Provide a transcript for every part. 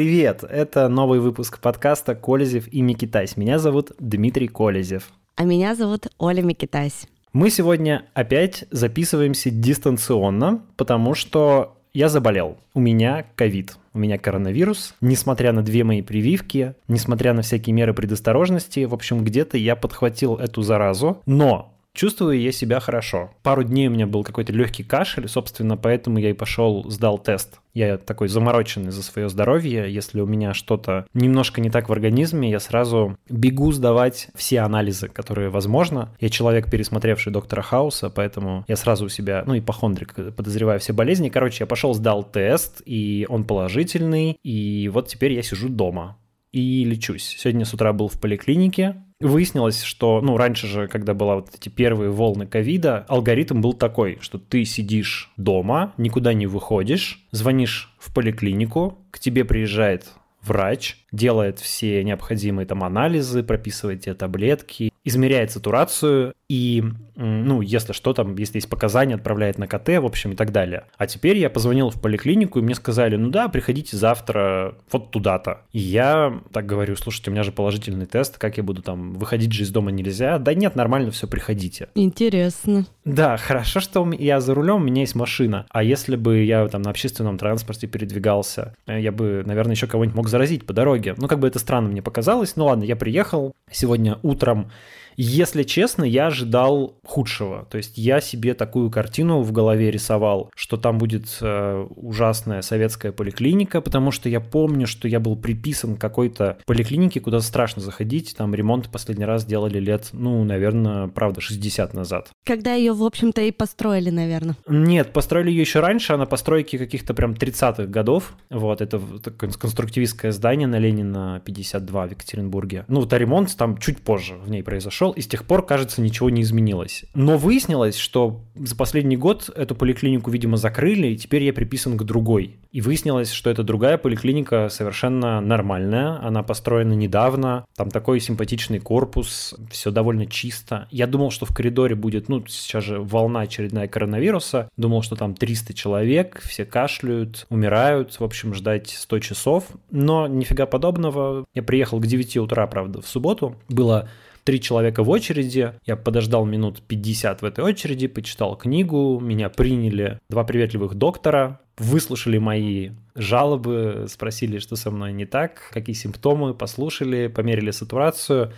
привет! Это новый выпуск подкаста «Колезев и Микитась». Меня зовут Дмитрий Колезев. А меня зовут Оля Микитась. Мы сегодня опять записываемся дистанционно, потому что я заболел. У меня ковид. У меня коронавирус. Несмотря на две мои прививки, несмотря на всякие меры предосторожности, в общем, где-то я подхватил эту заразу. Но Чувствую я себя хорошо. Пару дней у меня был какой-то легкий кашель, собственно, поэтому я и пошел, сдал тест. Я такой замороченный за свое здоровье. Если у меня что-то немножко не так в организме, я сразу бегу сдавать все анализы, которые возможно. Я человек, пересмотревший доктора Хауса, поэтому я сразу у себя, ну, ипохондрик, подозреваю все болезни. Короче, я пошел, сдал тест, и он положительный, и вот теперь я сижу дома и лечусь. Сегодня с утра был в поликлинике, Выяснилось, что, ну, раньше же, когда была вот эти первые волны ковида, алгоритм был такой, что ты сидишь дома, никуда не выходишь, звонишь в поликлинику, к тебе приезжает врач, делает все необходимые там анализы, прописывает тебе таблетки, измеряет сатурацию и, ну, если что там, если есть показания, отправляет на КТ, в общем, и так далее. А теперь я позвонил в поликлинику, и мне сказали, ну да, приходите завтра вот туда-то. И я так говорю, слушайте, у меня же положительный тест, как я буду там, выходить же из дома нельзя? Да нет, нормально все, приходите. Интересно. Да, хорошо, что я за рулем, у меня есть машина. А если бы я там на общественном транспорте передвигался, э, я бы, наверное, еще кого-нибудь мог заразить по дороге. Ну, как бы это странно мне показалось. Ну ладно, я приехал сегодня утром если честно, я ожидал худшего. То есть я себе такую картину в голове рисовал, что там будет э, ужасная советская поликлиника, потому что я помню, что я был приписан к какой-то поликлинике, куда страшно заходить. Там ремонт последний раз делали лет, ну, наверное, правда, 60 назад. Когда ее, в общем-то, и построили, наверное. Нет, построили ее еще раньше, она постройки каких-то прям 30-х годов. Вот, это такое конструктивистское здание на Ленина 52 в Екатеринбурге. Ну, вот а ремонт там чуть позже в ней произошел прошел, и с тех пор, кажется, ничего не изменилось. Но выяснилось, что за последний год эту поликлинику, видимо, закрыли, и теперь я приписан к другой. И выяснилось, что эта другая поликлиника совершенно нормальная, она построена недавно, там такой симпатичный корпус, все довольно чисто. Я думал, что в коридоре будет, ну, сейчас же волна очередная коронавируса, думал, что там 300 человек, все кашляют, умирают, в общем, ждать 100 часов, но нифига подобного. Я приехал к 9 утра, правда, в субботу, было три человека в очереди. Я подождал минут 50 в этой очереди, почитал книгу, меня приняли два приветливых доктора, выслушали мои жалобы, спросили, что со мной не так, какие симптомы, послушали, померили сатурацию,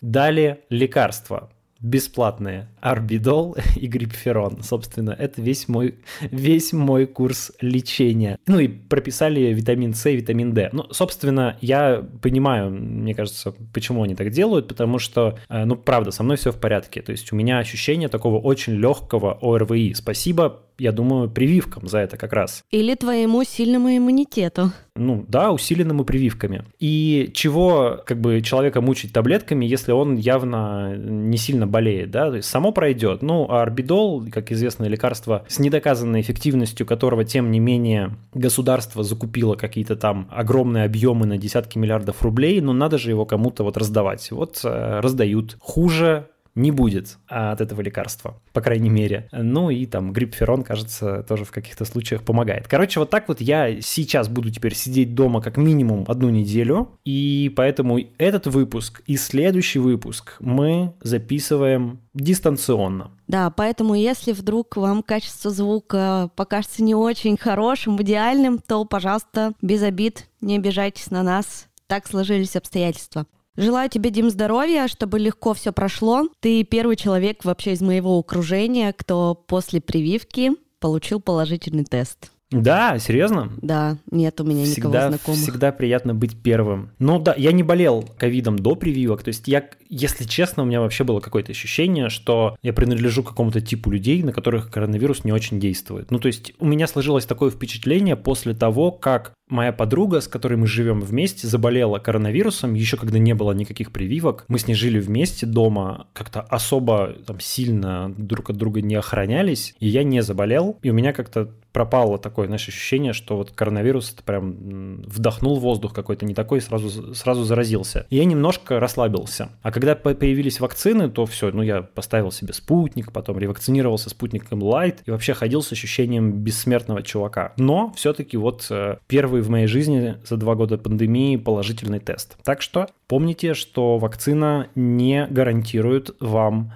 дали лекарства бесплатные Арбидол и Грипферон. Собственно, это весь мой, весь мой курс лечения. Ну и прописали витамин С и витамин D. Ну, собственно, я понимаю, мне кажется, почему они так делают, потому что, э, ну, правда, со мной все в порядке. То есть у меня ощущение такого очень легкого ОРВИ. Спасибо я думаю, прививкам за это как раз. Или твоему сильному иммунитету. Ну да, усиленному прививками. И чего как бы человека мучить таблетками, если он явно не сильно болеет, да? То есть само пройдет. Ну, а орбидол, как известное лекарство с недоказанной эффективностью, которого, тем не менее, государство закупило какие-то там огромные объемы на десятки миллиардов рублей, но надо же его кому-то вот раздавать. Вот э, раздают. Хуже не будет от этого лекарства, по крайней мере. Ну и там гриппферон, кажется, тоже в каких-то случаях помогает. Короче, вот так вот я сейчас буду теперь сидеть дома как минимум одну неделю, и поэтому этот выпуск и следующий выпуск мы записываем дистанционно. Да, поэтому если вдруг вам качество звука покажется не очень хорошим, идеальным, то, пожалуйста, без обид, не обижайтесь на нас. Так сложились обстоятельства. Желаю тебе, Дим, здоровья, чтобы легко все прошло. Ты первый человек вообще из моего окружения, кто после прививки получил положительный тест. Да, серьезно? Да, нет у меня всегда, никого знакомых. Всегда приятно быть первым. Ну да, я не болел ковидом до прививок, то есть я, если честно, у меня вообще было какое-то ощущение, что я принадлежу к какому-то типу людей, на которых коронавирус не очень действует. Ну то есть у меня сложилось такое впечатление после того, как моя подруга, с которой мы живем вместе, заболела коронавирусом, еще когда не было никаких прививок. Мы с ней жили вместе дома, как-то особо там, сильно друг от друга не охранялись, и я не заболел, и у меня как-то пропало такое, знаешь, ощущение, что вот коронавирус прям вдохнул воздух какой-то не такой, сразу, сразу заразился. И я немножко расслабился. А когда появились вакцины, то все, ну я поставил себе спутник, потом ревакцинировался спутником Light и вообще ходил с ощущением бессмертного чувака. Но все-таки вот э, первый в моей жизни за два года пандемии положительный тест. Так что помните, что вакцина не гарантирует вам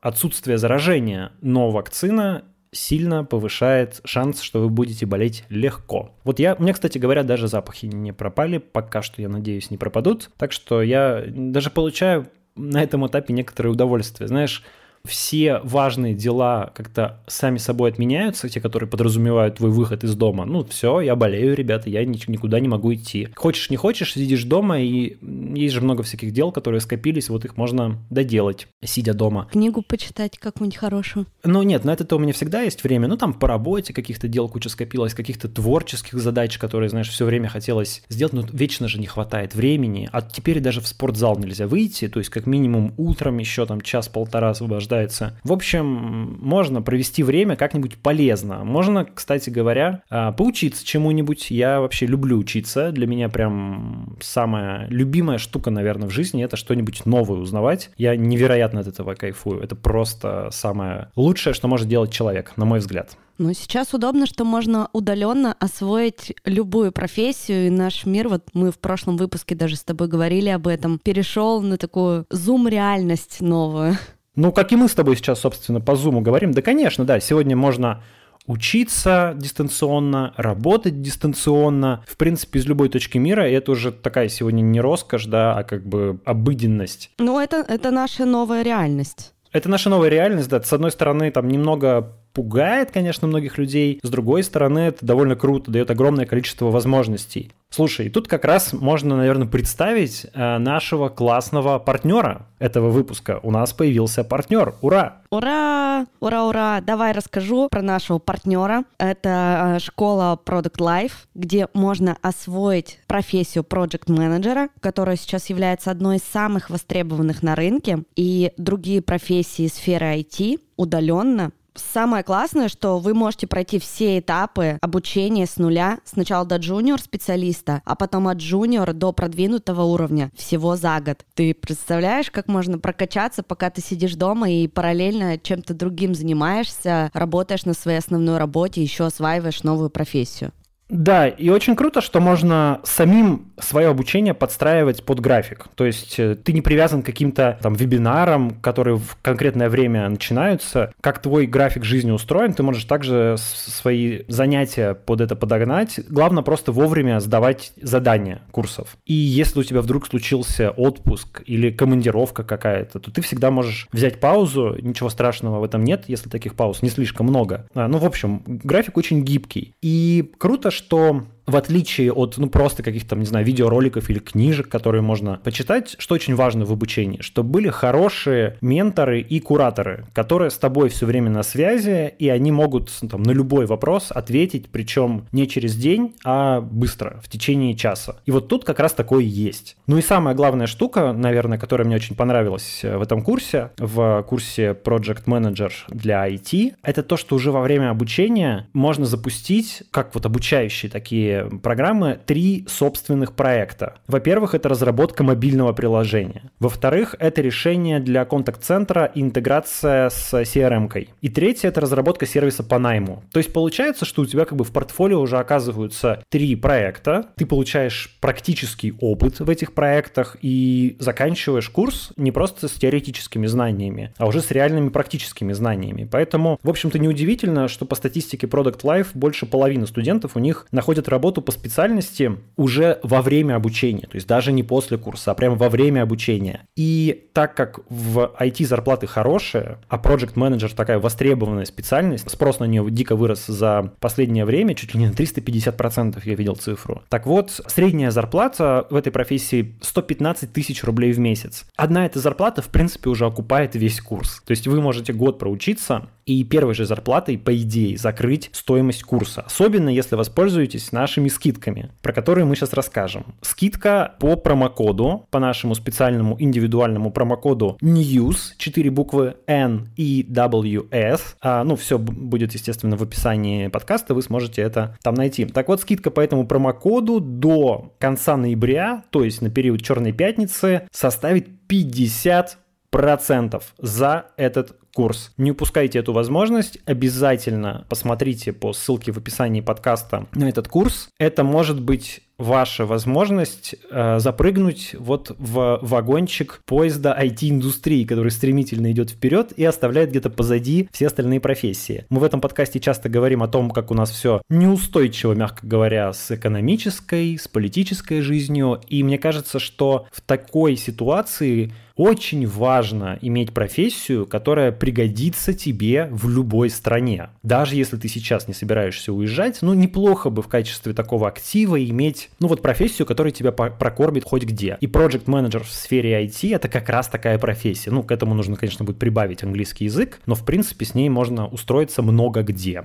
отсутствие заражения, но вакцина сильно повышает шанс, что вы будете болеть легко. Вот я, мне, кстати говоря, даже запахи не пропали, пока что, я надеюсь, не пропадут. Так что я даже получаю на этом этапе некоторое удовольствие. Знаешь, все важные дела как-то сами собой отменяются, те, которые подразумевают твой выход из дома. Ну, все, я болею, ребята, я никуда не могу идти. Хочешь, не хочешь, сидишь дома, и есть же много всяких дел, которые скопились, вот их можно доделать, сидя дома. Книгу почитать какую-нибудь хорошую. Ну, нет, на это-то у меня всегда есть время. Ну, там по работе каких-то дел куча скопилось, каких-то творческих задач, которые, знаешь, все время хотелось сделать, но вечно же не хватает времени. А теперь даже в спортзал нельзя выйти, то есть как минимум утром еще там час-полтора освобождать рождается. В общем, можно провести время как-нибудь полезно. Можно, кстати говоря, а, поучиться чему-нибудь. Я вообще люблю учиться. Для меня прям самая любимая штука, наверное, в жизни это что-нибудь новое узнавать. Я невероятно от этого кайфую. Это просто самое лучшее, что может делать человек, на мой взгляд. Ну, сейчас удобно, что можно удаленно освоить любую профессию, и наш мир, вот мы в прошлом выпуске даже с тобой говорили об этом, перешел на такую зум-реальность новую. Ну, как и мы с тобой сейчас, собственно, по Zoom говорим, да, конечно, да, сегодня можно учиться дистанционно, работать дистанционно, в принципе, из любой точки мира, и это уже такая сегодня не роскошь, да, а как бы обыденность. Ну, это, это наша новая реальность. Это наша новая реальность, да. С одной стороны, там немного пугает, конечно, многих людей. С другой стороны, это довольно круто, дает огромное количество возможностей. Слушай, тут как раз можно, наверное, представить э, нашего классного партнера этого выпуска. У нас появился партнер. Ура! Ура! Ура, ура! Давай расскажу про нашего партнера. Это э, школа Product Life, где можно освоить профессию Project менеджера которая сейчас является одной из самых востребованных на рынке, и другие профессии сферы IT удаленно Самое классное, что вы можете пройти все этапы обучения с нуля, сначала до джуниор специалиста, а потом от джуниор до продвинутого уровня всего за год. Ты представляешь, как можно прокачаться, пока ты сидишь дома и параллельно чем-то другим занимаешься, работаешь на своей основной работе, еще осваиваешь новую профессию? Да, и очень круто, что можно самим свое обучение подстраивать под график. То есть э, ты не привязан к каким-то там вебинарам, которые в конкретное время начинаются. Как твой график жизни устроен, ты можешь также свои занятия под это подогнать. Главное просто вовремя сдавать задания курсов. И если у тебя вдруг случился отпуск или командировка какая-то, то ты всегда можешь взять паузу. Ничего страшного в этом нет, если таких пауз не слишком много. А, ну, в общем, график очень гибкий. И круто, что в отличие от, ну, просто каких-то, не знаю, видеороликов или книжек, которые можно почитать, что очень важно в обучении, что были хорошие менторы и кураторы, которые с тобой все время на связи, и они могут ну, там, на любой вопрос ответить, причем не через день, а быстро, в течение часа. И вот тут как раз такое есть. Ну и самая главная штука, наверное, которая мне очень понравилась э, в этом курсе, в курсе Project Manager для IT, это то, что уже во время обучения можно запустить, как вот обучающие такие программы три собственных проекта. Во-первых, это разработка мобильного приложения. Во-вторых, это решение для контакт-центра и интеграция с CRM-кой. И третье, это разработка сервиса по найму. То есть получается, что у тебя как бы в портфолио уже оказываются три проекта, ты получаешь практический опыт в этих проектах и заканчиваешь курс не просто с теоретическими знаниями, а уже с реальными практическими знаниями. Поэтому, в общем-то, неудивительно, что по статистике Product Life больше половины студентов у них находят работу работу по специальности уже во время обучения, то есть даже не после курса, а прямо во время обучения. И так как в IT зарплаты хорошие, а Project Manager такая востребованная специальность, спрос на нее дико вырос за последнее время, чуть ли не на 350% я видел цифру. Так вот, средняя зарплата в этой профессии 115 тысяч рублей в месяц. Одна эта зарплата, в принципе, уже окупает весь курс. То есть вы можете год проучиться и первой же зарплатой, по идее, закрыть стоимость курса. Особенно, если воспользуетесь нашей нашими скидками, про которые мы сейчас расскажем. Скидка по промокоду, по нашему специальному индивидуальному промокоду NEWS, 4 буквы N и W S. А, ну, все будет, естественно, в описании подкаста, вы сможете это там найти. Так вот, скидка по этому промокоду до конца ноября, то есть на период Черной пятницы, составит 50 процентов за этот курс. Не упускайте эту возможность, обязательно посмотрите по ссылке в описании подкаста на этот курс. Это может быть ваша возможность э, запрыгнуть вот в вагончик поезда IT-индустрии, который стремительно идет вперед и оставляет где-то позади все остальные профессии. Мы в этом подкасте часто говорим о том, как у нас все неустойчиво, мягко говоря, с экономической, с политической жизнью, и мне кажется, что в такой ситуации очень важно иметь профессию, которая пригодится тебе в любой стране. Даже если ты сейчас не собираешься уезжать, ну неплохо бы в качестве такого актива иметь, ну вот профессию, которая тебя прокормит хоть где. И project менеджер в сфере IT это как раз такая профессия. Ну к этому нужно, конечно, будет прибавить английский язык, но в принципе с ней можно устроиться много где.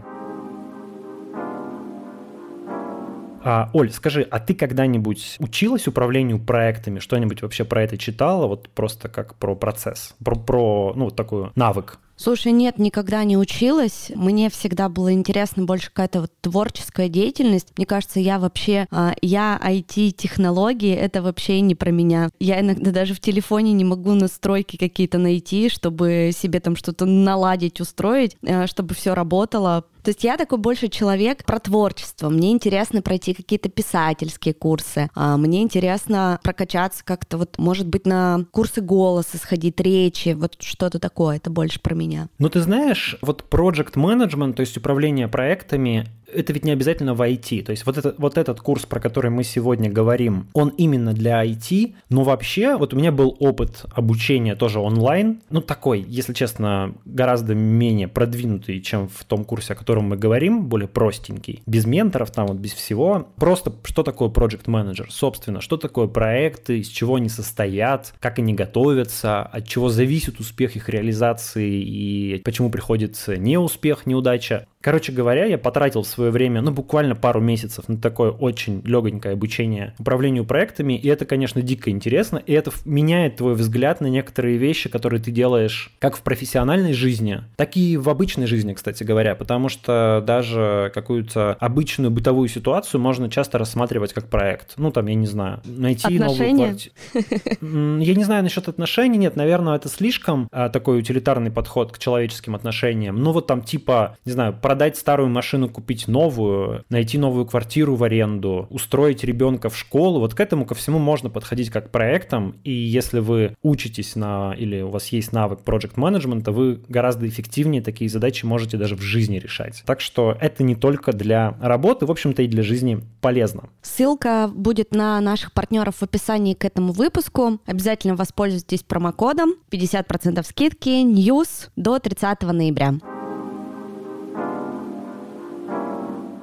А, Оль, скажи, а ты когда-нибудь училась управлению проектами? Что-нибудь вообще про это читала? Вот просто как про процесс, про, про ну, вот такой навык. Слушай, нет, никогда не училась. Мне всегда было интересно больше какая-то вот творческая деятельность. Мне кажется, я вообще, а, я IT-технологии, это вообще не про меня. Я иногда даже в телефоне не могу настройки какие-то найти, чтобы себе там что-то наладить, устроить, а, чтобы все работало. То есть я такой больше человек про творчество. Мне интересно пройти какие-то писательские курсы. А мне интересно прокачаться как-то вот, может быть, на курсы голоса сходить, речи, вот что-то такое. Это больше про меня. Ну, ты знаешь, вот project management, то есть управление проектами, это ведь не обязательно в IT. То есть вот, это, вот этот курс, про который мы сегодня говорим, он именно для IT. Но вообще, вот у меня был опыт обучения тоже онлайн. Ну, такой, если честно, гораздо менее продвинутый, чем в том курсе, о котором мы говорим, более простенький. Без менторов там вот, без всего. Просто что такое project manager? Собственно, что такое проекты, из чего они состоят, как они готовятся, от чего зависит успех их реализации и почему приходится неуспех, неудача. Короче говоря, я потратил свое время, ну, буквально пару месяцев на такое очень легонькое обучение управлению проектами, и это, конечно, дико интересно, и это меняет твой взгляд на некоторые вещи, которые ты делаешь как в профессиональной жизни, так и в обычной жизни, кстати говоря, потому что даже какую-то обычную бытовую ситуацию можно часто рассматривать как проект. Ну, там, я не знаю, найти отношения? новую квартиру. Я не знаю насчет отношений, нет, наверное, это слишком а, такой утилитарный подход к человеческим отношениям. Ну, вот там типа, не знаю, продать старую машину, купить новую, найти новую квартиру в аренду, устроить ребенка в школу. Вот к этому ко всему можно подходить как проектам. И если вы учитесь на или у вас есть навык project менеджмента, вы гораздо эффективнее такие задачи можете даже в жизни решать. Так что это не только для работы, в общем-то и для жизни полезно. Ссылка будет на наших партнеров в описании к этому выпуску. Обязательно воспользуйтесь промокодом 50% скидки NEWS до 30 ноября.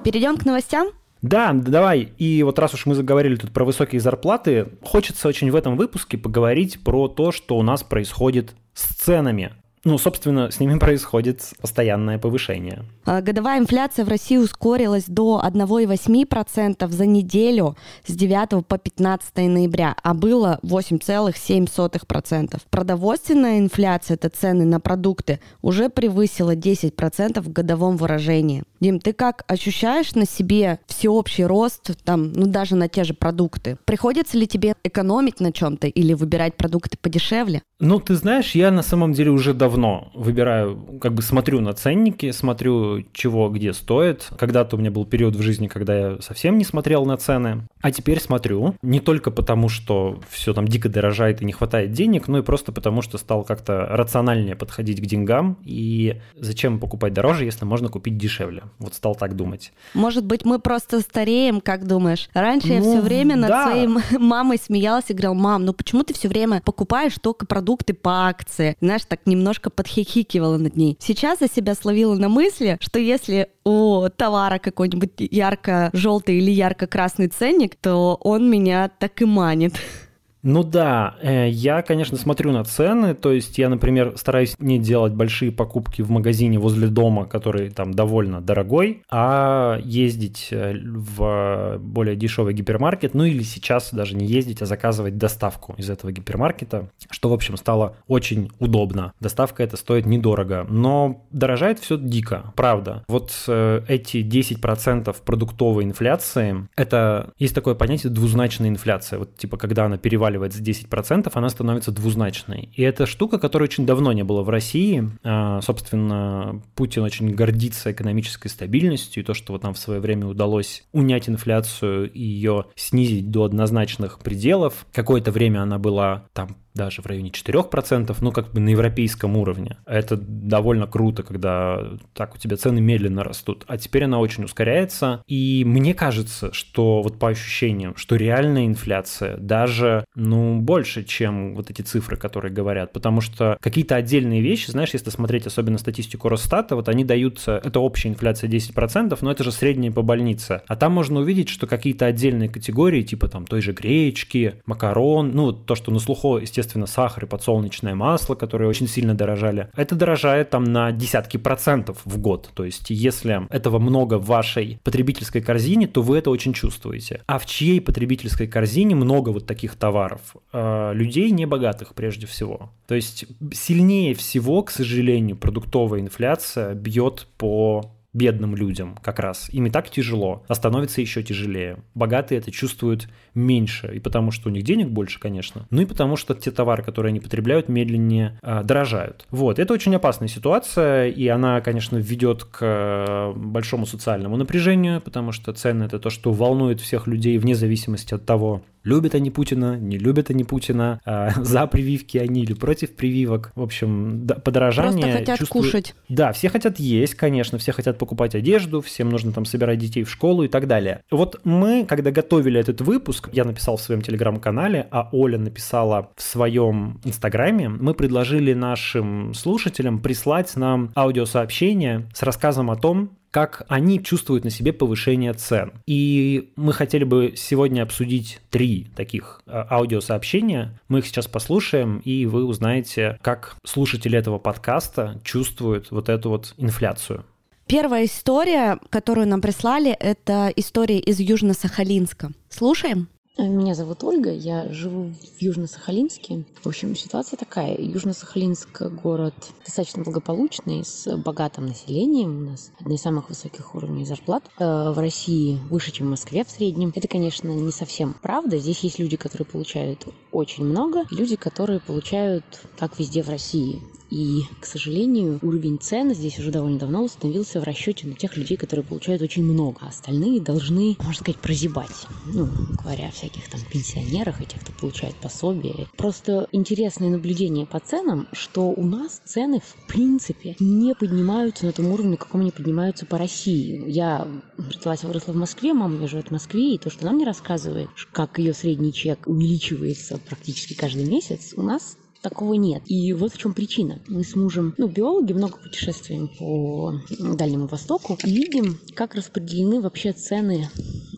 Перейдем к новостям? Да, давай. И вот раз уж мы заговорили тут про высокие зарплаты, хочется очень в этом выпуске поговорить про то, что у нас происходит с ценами. Ну, собственно, с ними происходит постоянное повышение. А, годовая инфляция в России ускорилась до 1,8% за неделю с 9 по 15 ноября, а было 8,7%. Продовольственная инфляция, это цены на продукты, уже превысила 10% в годовом выражении. Дим, ты как ощущаешь на себе всеобщий рост, там, ну даже на те же продукты? Приходится ли тебе экономить на чем-то или выбирать продукты подешевле? Ну, ты знаешь, я на самом деле уже давно выбираю, как бы смотрю на ценники, смотрю, чего где стоит. Когда-то у меня был период в жизни, когда я совсем не смотрел на цены, а теперь смотрю. Не только потому, что все там дико дорожает и не хватает денег, но и просто потому, что стал как-то рациональнее подходить к деньгам. И зачем покупать дороже, если можно купить дешевле? Вот стал так думать. Может быть, мы просто стареем, как думаешь? Раньше ну, я все время над да. своей мамой смеялась и говорила, мам, ну почему ты все время покупаешь только продукты по акции? Знаешь, так немножко подхихикивала над ней. Сейчас я себя словила на мысли, что если у товара какой-нибудь ярко-желтый или ярко-красный ценник, то он меня так и манит. Ну да, э, я, конечно, смотрю на цены, то есть я, например, стараюсь не делать большие покупки в магазине возле дома, который там довольно дорогой, а ездить э, в более дешевый гипермаркет, ну или сейчас даже не ездить, а заказывать доставку из этого гипермаркета, что, в общем, стало очень удобно. Доставка это стоит недорого, но дорожает все дико, правда. Вот э, эти 10% продуктовой инфляции, это есть такое понятие двузначная инфляция, вот типа когда она переваливает переваливает за 10%, она становится двузначной. И это штука, которой очень давно не было в России. А, собственно, Путин очень гордится экономической стабильностью, и то, что вот нам в свое время удалось унять инфляцию и ее снизить до однозначных пределов. Какое-то время она была там даже в районе 4%, ну, как бы на европейском уровне. Это довольно круто, когда так у тебя цены медленно растут. А теперь она очень ускоряется. И мне кажется, что вот по ощущениям, что реальная инфляция даже, ну, больше, чем вот эти цифры, которые говорят. Потому что какие-то отдельные вещи, знаешь, если смотреть особенно статистику Росстата, вот они даются, это общая инфляция 10%, но это же средняя по больнице. А там можно увидеть, что какие-то отдельные категории, типа там той же гречки, макарон, ну, то, что на слуху, естественно, естественно, сахар и подсолнечное масло, которые очень сильно дорожали, это дорожает там на десятки процентов в год. То есть, если этого много в вашей потребительской корзине, то вы это очень чувствуете. А в чьей потребительской корзине много вот таких товаров? Э, людей небогатых прежде всего. То есть, сильнее всего, к сожалению, продуктовая инфляция бьет по бедным людям как раз. Им и так тяжело, а становится еще тяжелее. Богатые это чувствуют меньше, и потому что у них денег больше, конечно, ну и потому что те товары, которые они потребляют, медленнее э, дорожают. Вот, это очень опасная ситуация, и она, конечно, ведет к э, большому социальному напряжению, потому что цены это то, что волнует всех людей вне зависимости от того, любят они Путина, не любят они Путина, э, за прививки они или против прививок. В общем, да, подорожание. Просто хотят чувствую... кушать. Да, все хотят есть, конечно, все хотят покупать одежду, всем нужно там собирать детей в школу и так далее. Вот мы, когда готовили этот выпуск, я написал в своем телеграм-канале, а Оля написала в своем инстаграме, мы предложили нашим слушателям прислать нам аудиосообщение с рассказом о том, как они чувствуют на себе повышение цен. И мы хотели бы сегодня обсудить три таких а, аудиосообщения. Мы их сейчас послушаем, и вы узнаете, как слушатели этого подкаста чувствуют вот эту вот инфляцию. Первая история, которую нам прислали, это история из Южно-Сахалинска. Слушаем? Меня зовут Ольга, я живу в Южно-Сахалинске. В общем, ситуация такая. Южно-Сахалинск – город достаточно благополучный, с богатым населением. У нас одни из самых высоких уровней зарплат э, в России, выше, чем в Москве в среднем. Это, конечно, не совсем правда. Здесь есть люди, которые получают очень много, люди, которые получают, как везде в России, и, к сожалению, уровень цен здесь уже довольно давно установился в расчете на тех людей, которые получают очень много. А остальные должны, можно сказать, прозябать. Ну, говоря о всяких там пенсионерах и тех, кто получает пособие. Просто интересное наблюдение по ценам, что у нас цены в принципе не поднимаются на том уровне, каком они поднимаются по России. Я родилась и выросла в Москве, мама живет в Москве, и то, что она мне рассказывает, как ее средний чек увеличивается практически каждый месяц, у нас такого нет. И вот в чем причина. Мы с мужем, ну, биологи, много путешествуем по Дальнему Востоку видим, как распределены вообще цены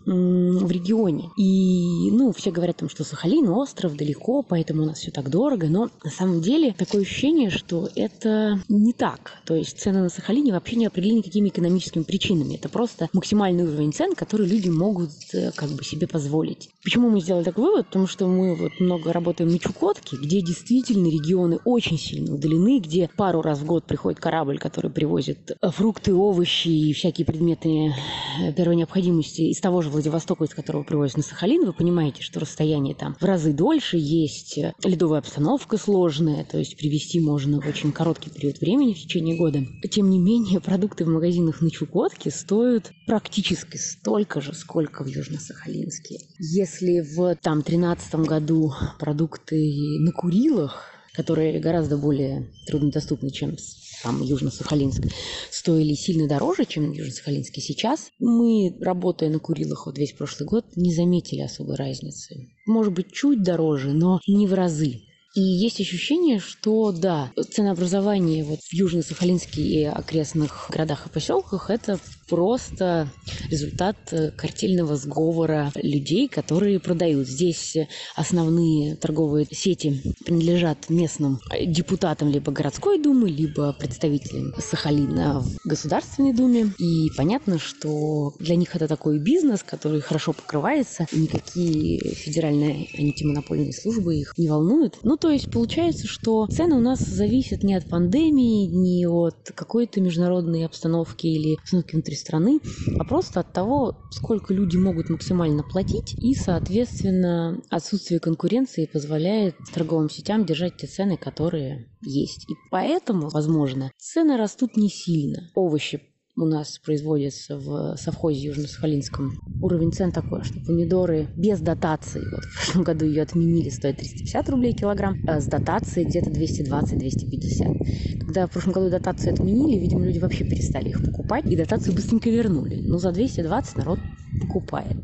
в регионе. И, ну, все говорят там, что Сахалин остров далеко, поэтому у нас все так дорого, но на самом деле такое ощущение, что это не так. То есть цены на Сахалине вообще не определены какими экономическими причинами. Это просто максимальный уровень цен, который люди могут э, как бы себе позволить. Почему мы сделали такой вывод? Потому что мы вот много работаем на Чукотке, где действительно регионы очень сильно удалены, где пару раз в год приходит корабль, который привозит э, фрукты, овощи и всякие предметы э, первой необходимости из того же Владивостока, из которого привозят на Сахалин, вы понимаете, что расстояние там в разы дольше, есть э, ледовая обстановка сложная, то есть привезти можно в очень короткий период времени в течение года. Тем не менее, продукты в магазинах на Чукотке стоят практически столько же, сколько в Южно-Сахалинске. Если в там 13 году продукты на Курилах которые гораздо более труднодоступны, чем там Южно-Сахалинск, стоили сильно дороже, чем Южно-Сахалинске сейчас. Мы, работая на Курилах вот весь прошлый год, не заметили особой разницы. Может быть, чуть дороже, но не в разы. И есть ощущение, что да, ценообразование вот в Южно-Сахалинске и окрестных городах и поселках – это просто результат э, картельного сговора людей, которые продают. Здесь основные торговые сети принадлежат местным депутатам либо городской думы, либо представителям Сахалина в Государственной думе. И понятно, что для них это такой бизнес, который хорошо покрывается, никакие федеральные антимонопольные службы их не волнуют. Ну, то есть получается, что цены у нас зависят не от пандемии, не от какой-то международной обстановки или обстановки внутри страны, а просто от того, сколько люди могут максимально платить, и, соответственно, отсутствие конкуренции позволяет торговым сетям держать те цены, которые есть. И поэтому, возможно, цены растут не сильно. Овощи у нас производится в совхозе Южно-Сахалинском. Уровень цен такой, что помидоры без дотации, вот в прошлом году ее отменили, стоят 350 рублей килограмм, а с дотацией где-то 220-250. Когда в прошлом году дотацию отменили, видимо, люди вообще перестали их покупать, и дотацию быстренько вернули. Но за 220 народ покупает.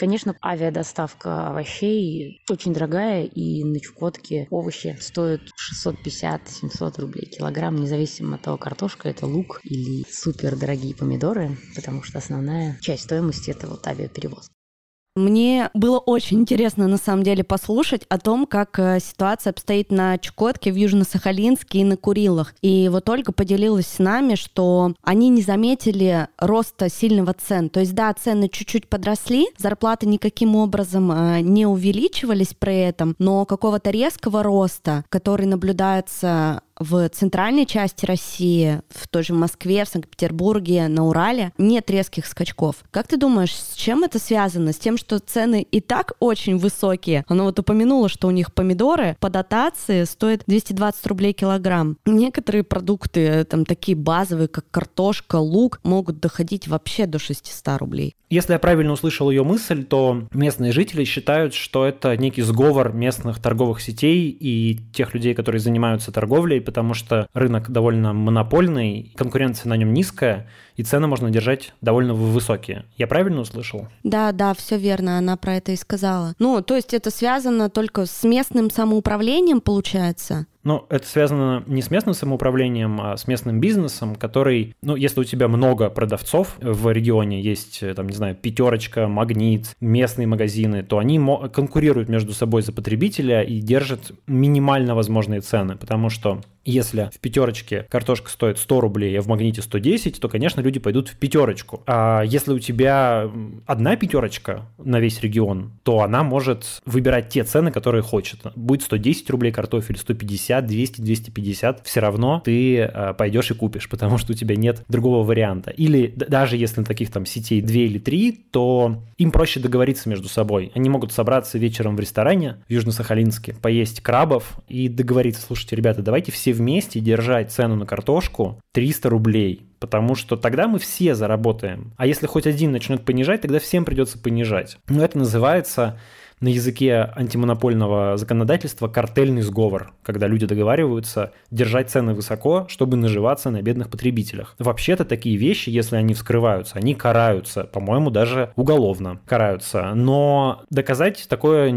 Конечно, авиадоставка овощей очень дорогая, и на Чукотке овощи стоят 650-700 рублей килограмм, независимо от того, картошка это лук или супер дорогие помидоры, потому что основная часть стоимости это вот авиаперевозка. Мне было очень интересно, на самом деле, послушать о том, как э, ситуация обстоит на Чукотке, в Южно-Сахалинске и на Курилах. И вот Ольга поделилась с нами, что они не заметили роста сильного цен. То есть, да, цены чуть-чуть подросли, зарплаты никаким образом э, не увеличивались при этом, но какого-то резкого роста, который наблюдается в центральной части России, в той же Москве, в Санкт-Петербурге, на Урале, нет резких скачков. Как ты думаешь, с чем это связано? С тем, что цены и так очень высокие? Она вот упомянула, что у них помидоры по дотации стоят 220 рублей килограмм. Некоторые продукты, там такие базовые, как картошка, лук, могут доходить вообще до 600 рублей. Если я правильно услышал ее мысль, то местные жители считают, что это некий сговор местных торговых сетей и тех людей, которые занимаются торговлей, потому что рынок довольно монопольный, конкуренция на нем низкая, и цены можно держать довольно высокие. Я правильно услышал? Да, да, все верно, она про это и сказала. Ну, то есть это связано только с местным самоуправлением, получается? Но это связано не с местным самоуправлением, а с местным бизнесом, который, ну, если у тебя много продавцов в регионе, есть, там, не знаю, пятерочка, магнит, местные магазины, то они конкурируют между собой за потребителя и держат минимально возможные цены, потому что если в пятерочке картошка стоит 100 рублей, а в магните 110, то, конечно, люди пойдут в пятерочку. А если у тебя одна пятерочка на весь регион, то она может выбирать те цены, которые хочет. Будет 110 рублей картофель, 150, 200, 250, все равно ты а, пойдешь и купишь, потому что у тебя нет другого варианта. Или даже если на таких там сетей 2 или 3, то им проще договориться между собой. Они могут собраться вечером в ресторане в Южно-Сахалинске, поесть крабов и договориться, слушайте, ребята, давайте все вместе держать цену на картошку 300 рублей, потому что тогда мы все заработаем. А если хоть один начнет понижать, тогда всем придется понижать. Но это называется на языке антимонопольного законодательства картельный сговор, когда люди договариваются держать цены высоко, чтобы наживаться на бедных потребителях. Вообще-то такие вещи, если они вскрываются, они караются, по-моему, даже уголовно караются. Но доказать такое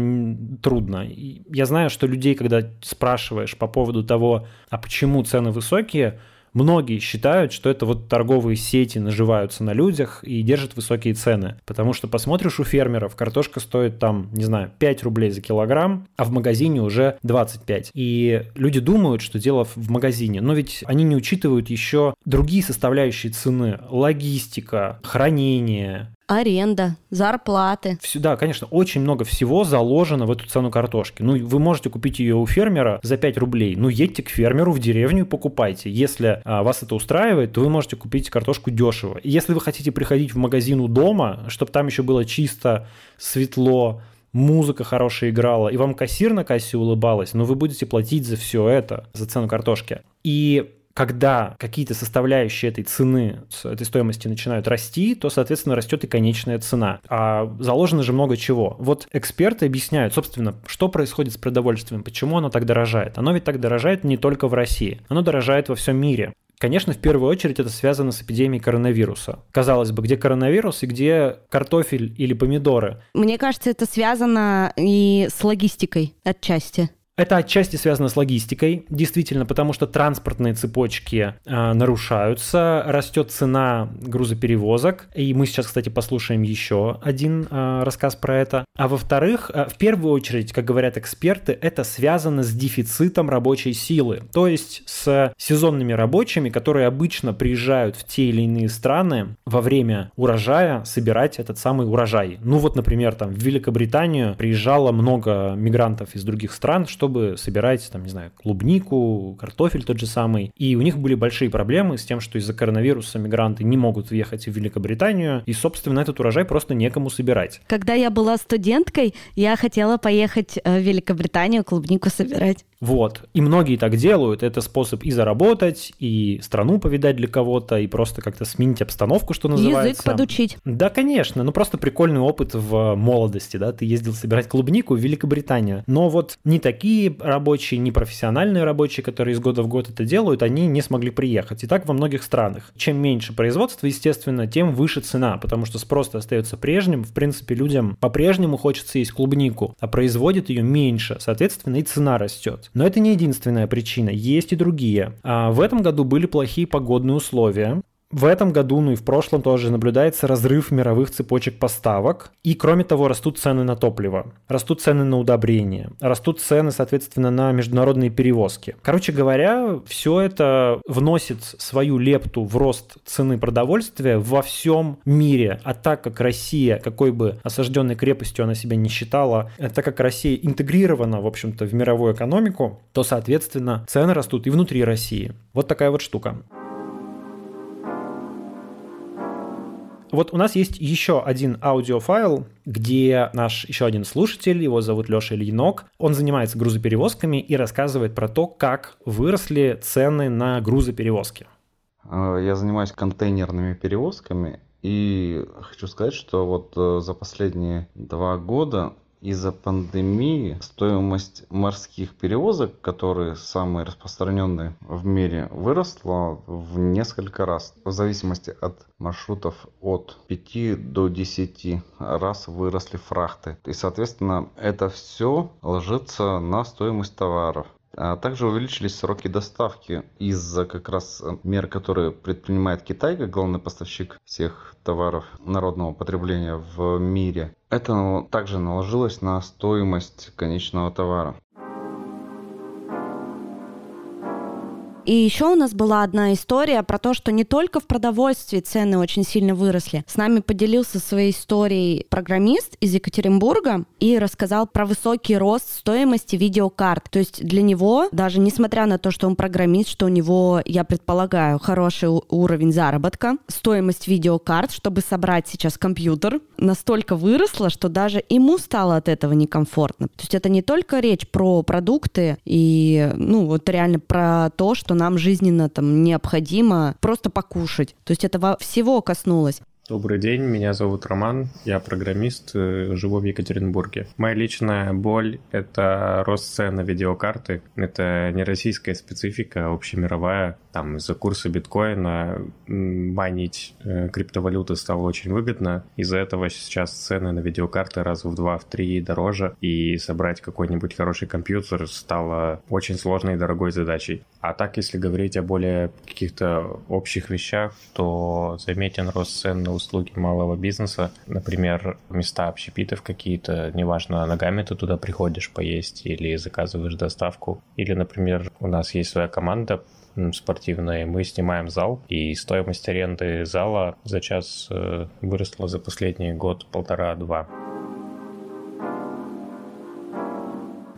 трудно. Я знаю, что людей, когда спрашиваешь по поводу того, а почему цены высокие, Многие считают, что это вот торговые сети наживаются на людях и держат высокие цены. Потому что посмотришь у фермеров, картошка стоит там, не знаю, 5 рублей за килограмм, а в магазине уже 25. И люди думают, что дело в магазине, но ведь они не учитывают еще другие составляющие цены. Логистика, хранение, Аренда, зарплаты. Да, конечно, очень много всего заложено в эту цену картошки. Ну, вы можете купить ее у фермера за 5 рублей. Ну, едьте к фермеру в деревню и покупайте. Если а, вас это устраивает, то вы можете купить картошку дешево. если вы хотите приходить в магазин у дома, чтобы там еще было чисто, светло, музыка хорошая играла, и вам кассир на кассе улыбалась, но вы будете платить за все это, за цену картошки. И когда какие-то составляющие этой цены, этой стоимости начинают расти, то, соответственно, растет и конечная цена. А заложено же много чего. Вот эксперты объясняют, собственно, что происходит с продовольствием, почему оно так дорожает. Оно ведь так дорожает не только в России, оно дорожает во всем мире. Конечно, в первую очередь это связано с эпидемией коронавируса. Казалось бы, где коронавирус и где картофель или помидоры? Мне кажется, это связано и с логистикой отчасти. Это отчасти связано с логистикой, действительно, потому что транспортные цепочки э, нарушаются, растет цена грузоперевозок, и мы сейчас, кстати, послушаем еще один э, рассказ про это. А во-вторых, э, в первую очередь, как говорят эксперты, это связано с дефицитом рабочей силы, то есть с сезонными рабочими, которые обычно приезжают в те или иные страны во время урожая собирать этот самый урожай. Ну вот, например, там в Великобританию приезжало много мигрантов из других стран, что чтобы собирать, там, не знаю, клубнику, картофель тот же самый. И у них были большие проблемы с тем, что из-за коронавируса мигранты не могут въехать в Великобританию, и, собственно, этот урожай просто некому собирать. Когда я была студенткой, я хотела поехать э, в Великобританию клубнику собирать. Вот. И многие так делают. Это способ и заработать, и страну повидать для кого-то, и просто как-то сменить обстановку, что называется. Язык подучить. Да, конечно. Ну, просто прикольный опыт в молодости, да. Ты ездил собирать клубнику в Великобританию. Но вот не такие рабочие, не профессиональные рабочие, которые из года в год это делают, они не смогли приехать. И так во многих странах. Чем меньше производства, естественно, тем выше цена, потому что спрос остается прежним. В принципе, людям по-прежнему хочется есть клубнику, а производит ее меньше. Соответственно, и цена растет. Но это не единственная причина, есть и другие. А в этом году были плохие погодные условия, в этом году, ну и в прошлом тоже наблюдается разрыв мировых цепочек поставок. И кроме того, растут цены на топливо, растут цены на удобрения, растут цены, соответственно, на международные перевозки. Короче говоря, все это вносит свою лепту в рост цены продовольствия во всем мире. А так как Россия, какой бы осажденной крепостью она себя не считала, э, так как Россия интегрирована, в общем-то, в мировую экономику, то, соответственно, цены растут и внутри России. Вот такая вот штука. Вот у нас есть еще один аудиофайл, где наш еще один слушатель, его зовут Леша Ильинок, он занимается грузоперевозками и рассказывает про то, как выросли цены на грузоперевозки. А, я занимаюсь контейнерными перевозками, и хочу сказать, что вот э, за последние два года из-за пандемии стоимость морских перевозок, которые самые распространенные в мире, выросла в несколько раз. В зависимости от маршрутов от 5 до 10 раз выросли фрахты. И, соответственно, это все ложится на стоимость товаров. А также увеличились сроки доставки из-за как раз мер, которые предпринимает Китай, как главный поставщик всех товаров народного потребления в мире. Это также наложилось на стоимость конечного товара. И еще у нас была одна история про то, что не только в продовольствии цены очень сильно выросли. С нами поделился своей историей программист из Екатеринбурга и рассказал про высокий рост стоимости видеокарт. То есть для него, даже несмотря на то, что он программист, что у него, я предполагаю, хороший уровень заработка, стоимость видеокарт, чтобы собрать сейчас компьютер, настолько выросла, что даже ему стало от этого некомфортно. То есть это не только речь про продукты и, ну, вот реально про то, что нам жизненно там необходимо просто покушать. То есть это всего коснулось. Добрый день, меня зовут Роман, я программист, э, живу в Екатеринбурге. Моя личная боль — это рост цен на видеокарты. Это не российская специфика, а общемировая. Там из-за курса биткоина майнить э, криптовалюты стало очень выгодно. Из-за этого сейчас цены на видеокарты раз в два, в три дороже. И собрать какой-нибудь хороший компьютер стало очень сложной и дорогой задачей. А так, если говорить о более каких-то общих вещах, то заметен рост цен на услуги малого бизнеса, например, места общепитов какие-то, неважно, ногами ты туда приходишь поесть или заказываешь доставку, или, например, у нас есть своя команда спортивная, мы снимаем зал, и стоимость аренды зала за час э, выросла за последний год полтора-два.